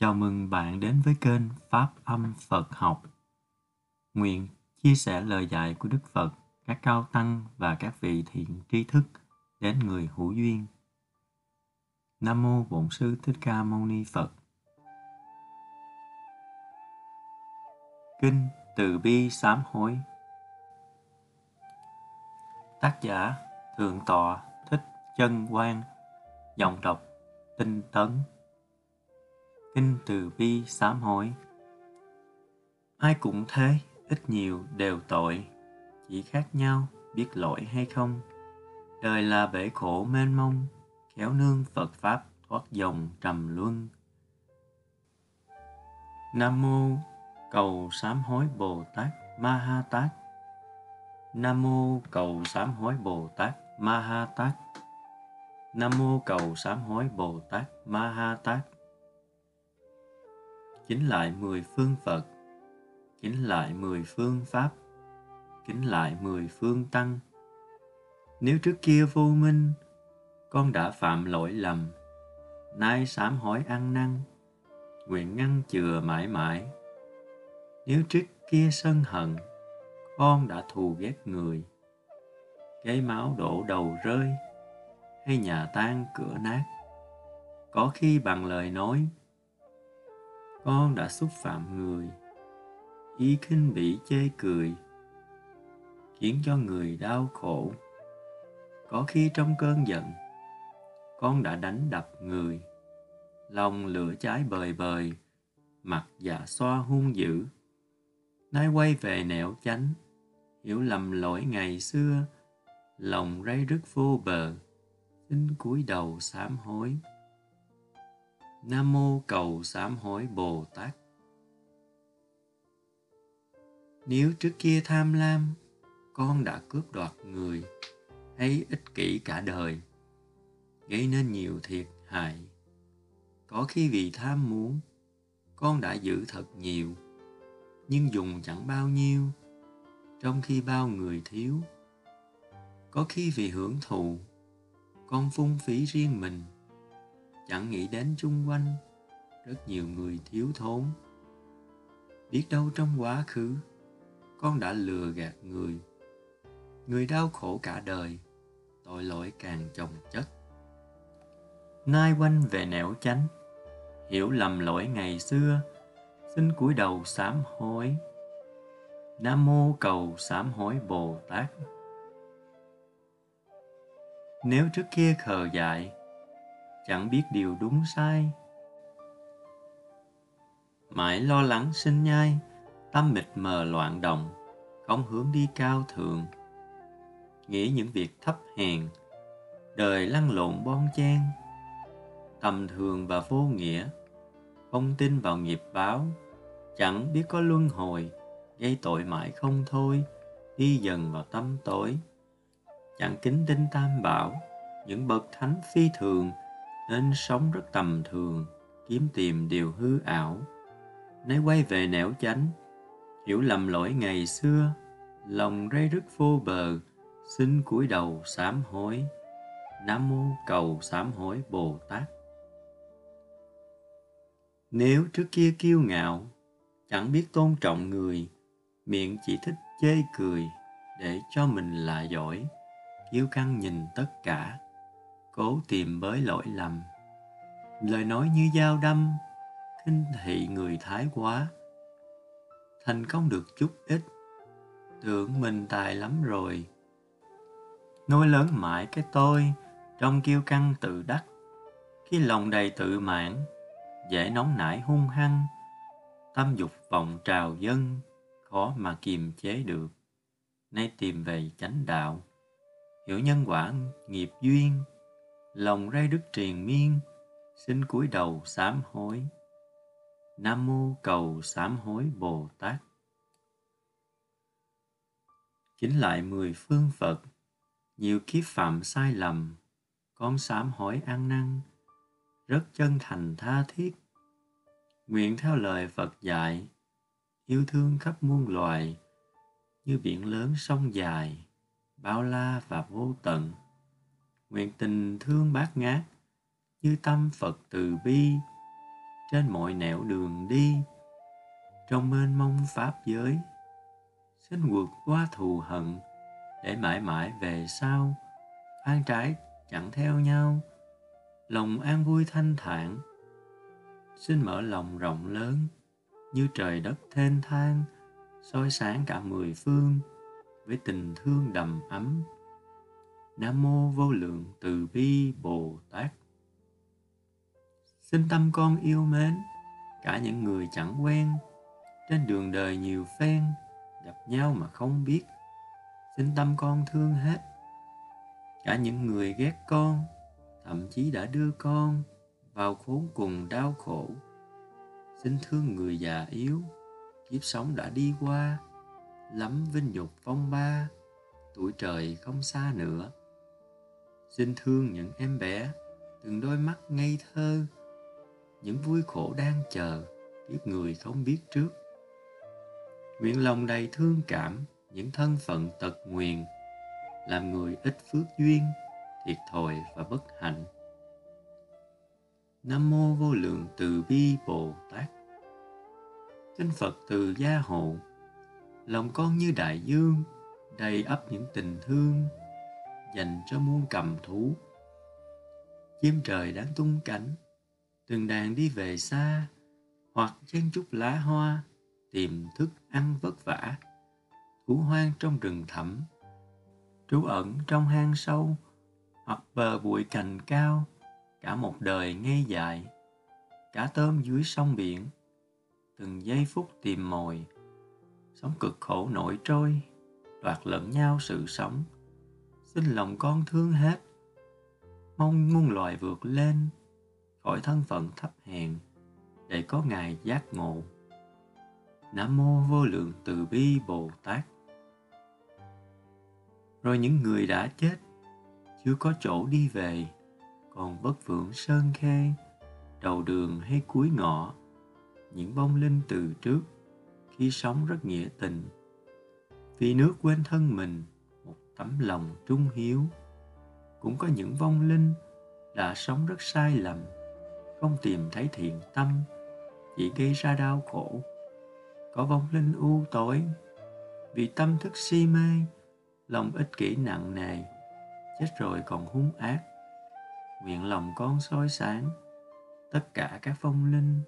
Chào mừng bạn đến với kênh Pháp Âm Phật Học. Nguyện chia sẻ lời dạy của Đức Phật, các cao tăng và các vị thiện tri thức đến người hữu duyên. Nam mô Bổn sư Thích Ca Mâu Ni Phật. Kinh Từ bi sám hối. Tác giả Thượng tọa Thích Chân Quang. Giọng đọc Tinh Tấn in từ bi sám hối. Ai cũng thế, ít nhiều đều tội, chỉ khác nhau biết lỗi hay không. Đời là bể khổ mênh mông, khéo nương Phật Pháp thoát dòng trầm luân. Nam Mô Cầu Sám Hối Bồ Tát Ma Ha Tát. Nam Mô Cầu Sám Hối Bồ Tát Ma Ha Tát. Nam Mô Cầu Sám Hối Bồ Tát Ma Ha Tát. Kính lại mười phương Phật. Kính lại mười phương Pháp. Kính lại mười phương Tăng. Nếu trước kia vô minh, Con đã phạm lỗi lầm, Nay sám hối ăn năn, Nguyện ngăn chừa mãi mãi. Nếu trước kia sân hận, Con đã thù ghét người gây máu đổ đầu rơi Hay nhà tan cửa nát, Có khi bằng lời nói con đã xúc phạm người. Ý khinh bỉ chê cười, khiến cho người đau khổ. Có khi trong cơn giận, con đã đánh đập người. Lòng lửa cháy bời bời, mặt dạ xoa hung dữ. Nay quay về nẻo chánh, hiểu lầm lỗi ngày xưa. Lòng rây rứt vô bờ, xin cúi đầu sám hối. Nam mô cầu sám hối Bồ Tát. Nếu trước kia tham lam, con đã cướp đoạt người hay ích kỷ cả đời, gây nên nhiều thiệt hại. Có khi vì tham muốn, con đã giữ thật nhiều, nhưng dùng chẳng bao nhiêu, trong khi bao người thiếu. Có khi vì hưởng thụ, con phung phí riêng mình, chẳng nghĩ đến chung quanh, rất nhiều người thiếu thốn. Biết đâu trong quá khứ, con đã lừa gạt người. Người đau khổ cả đời, tội lỗi càng chồng chất. Nay quanh về nẻo chánh, hiểu lầm lỗi ngày xưa, xin cúi đầu sám hối. Nam mô cầu sám hối bồ tát. Nếu trước kia khờ dại chẳng biết điều đúng sai. Mãi lo lắng sinh nhai, tâm mịt mờ loạn động, không hướng đi cao thượng. Nghĩ những việc thấp hèn, đời lăn lộn bon chen. Tầm thường và vô nghĩa, không tin vào nghiệp báo. Chẳng biết có luân hồi, gây tội mãi không thôi, đi dần vào tâm tối. Chẳng kính tin tam bảo, những bậc thánh phi thường nên sống rất tầm thường, kiếm tìm điều hư ảo. Nay quay về nẻo chánh, hiểu lầm lỗi ngày xưa, lòng rây rứt vô bờ, xin cúi đầu sám hối. Nam mô cầu sám hối bồ tát. Nếu trước kia kiêu ngạo, chẳng biết tôn trọng người, miệng chỉ thích chê cười để cho mình là giỏi, kiêu căng nhìn tất cả cố tìm bới lỗi lầm. Lời nói như dao đâm, khinh thị người thái quá. Thành công được chút ít, tưởng mình tài lắm rồi. Nuôi lớn mãi cái tôi trong kiêu căng tự đắc khi lòng đầy tự mãn, dễ nóng nảy hung hăng. Tâm dục vọng trào dân khó mà kiềm chế được. Nay tìm về chánh đạo, hiểu nhân quả nghiệp duyên lòng ray đức triền miên, xin cúi đầu sám hối. Nam mô cầu sám hối bồ tát. Chính lại mười phương phật, nhiều kiếp phạm sai lầm, con sám hối ăn năn rất chân thành tha thiết. Nguyện theo lời phật dạy, yêu thương khắp muôn loài, như biển lớn sông dài, bao la và vô tận nguyện tình thương bát ngát, như tâm Phật từ bi, trên mọi nẻo đường đi, trong mênh mông pháp giới. Xin vượt qua thù hận, để mãi mãi về sau, an trái chẳng theo nhau. Lòng an vui thanh thản, xin mở lòng rộng lớn, như trời đất thênh thang, soi sáng cả mười phương, với tình thương đầm ấm nam mô vô lượng từ bi bồ tát. Xin tâm con yêu mến, cả những người chẳng quen, trên đường đời nhiều phen, gặp nhau mà không biết. Xin tâm con thương hết, cả những người ghét con, thậm chí đã đưa con vào khốn cùng đau khổ. Xin thương người già yếu, kiếp sống đã đi qua, lắm vinh nhục phong ba, tuổi trời không xa nữa xin thương những em bé, từng đôi mắt ngây thơ, những vui khổ đang chờ kiếp người không biết trước. Nguyện lòng đầy thương cảm, những thân phận tật nguyền, làm người ít phước duyên, thiệt thòi và bất hạnh. Nam mô vô lượng từ bi bồ tát. Kinh phật từ gia hộ, lòng con như đại dương, đầy ắp những tình thương dành cho muôn cầm thú. Chim trời đang tung cánh từng đàn đi về xa, hoặc chen chút lá hoa, tìm thức ăn vất vả. Thú hoang trong rừng thẳm, trú ẩn trong hang sâu, hoặc bờ bụi cành cao, cả một đời ngây dại, cả tôm dưới sông biển. Từng giây phút tìm mồi, sống cực khổ nổi trôi, đoạt lẫn nhau sự sống xin lòng con thương hết. Mong muôn loài vượt lên, khỏi thân phận thấp hèn, để có ngày giác ngộ. Nam mô vô lượng từ bi bồ tát. Rồi những người đã chết, chưa có chỗ đi về, còn bất vượng sơn khê đầu đường hay cuối ngõ, những bông linh từ trước, khi sống rất nghĩa tình. Vì nước quên thân mình tấm lòng trung hiếu. Cũng có những vong linh đã sống rất sai lầm, không tìm thấy thiện tâm, chỉ gây ra đau khổ. Có vong linh u tối, vì tâm thức si mê, lòng ích kỷ nặng nề, chết rồi còn hung ác. Nguyện lòng con soi sáng tất cả các vong linh,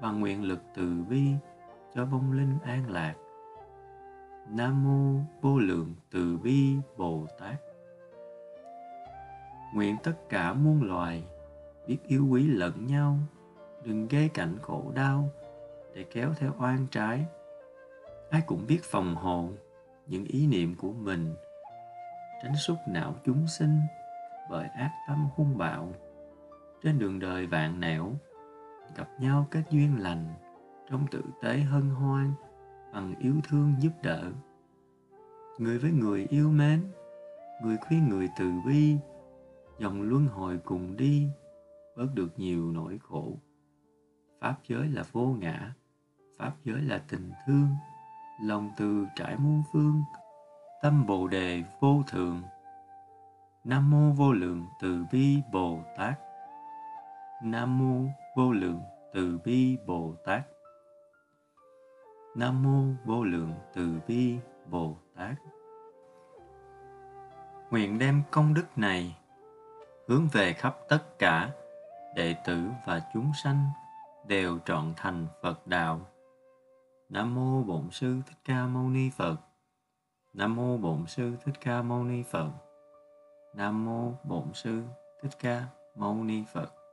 bằng nguyện lực từ bi cho vong linh an lạc nam mô vô lượng từ bi bồ tát. Nguyện tất cả muôn loài biết yêu quý lẫn nhau, đừng gây cảnh khổ đau để kéo theo oan trái. Ai cũng biết phòng hộ những ý niệm của mình, tránh xúc não chúng sinh bởi ác tâm hung bạo. Trên đường đời vạn nẻo, gặp nhau kết duyên lành trong tự tế hân hoan bằng yêu thương giúp đỡ. Người với người yêu mến, người khuyên người từ bi, dòng luân hồi cùng đi, bớt được nhiều nỗi khổ. Pháp giới là vô ngã, pháp giới là tình thương, lòng từ trải muôn phương, tâm bồ đề vô thượng nam mô vô lượng từ bi bồ tát. Nam mô vô lượng từ bi bồ tát nam mô vô lượng từ bi bồ tát. Nguyện đem công đức này hướng về khắp tất cả đệ tử và chúng sanh đều trọn thành phật đạo. Nam mô bổn sư thích ca mâu ni phật. Nam mô bổn sư thích ca mâu ni phật. Nam mô bổn sư thích ca mâu ni phật.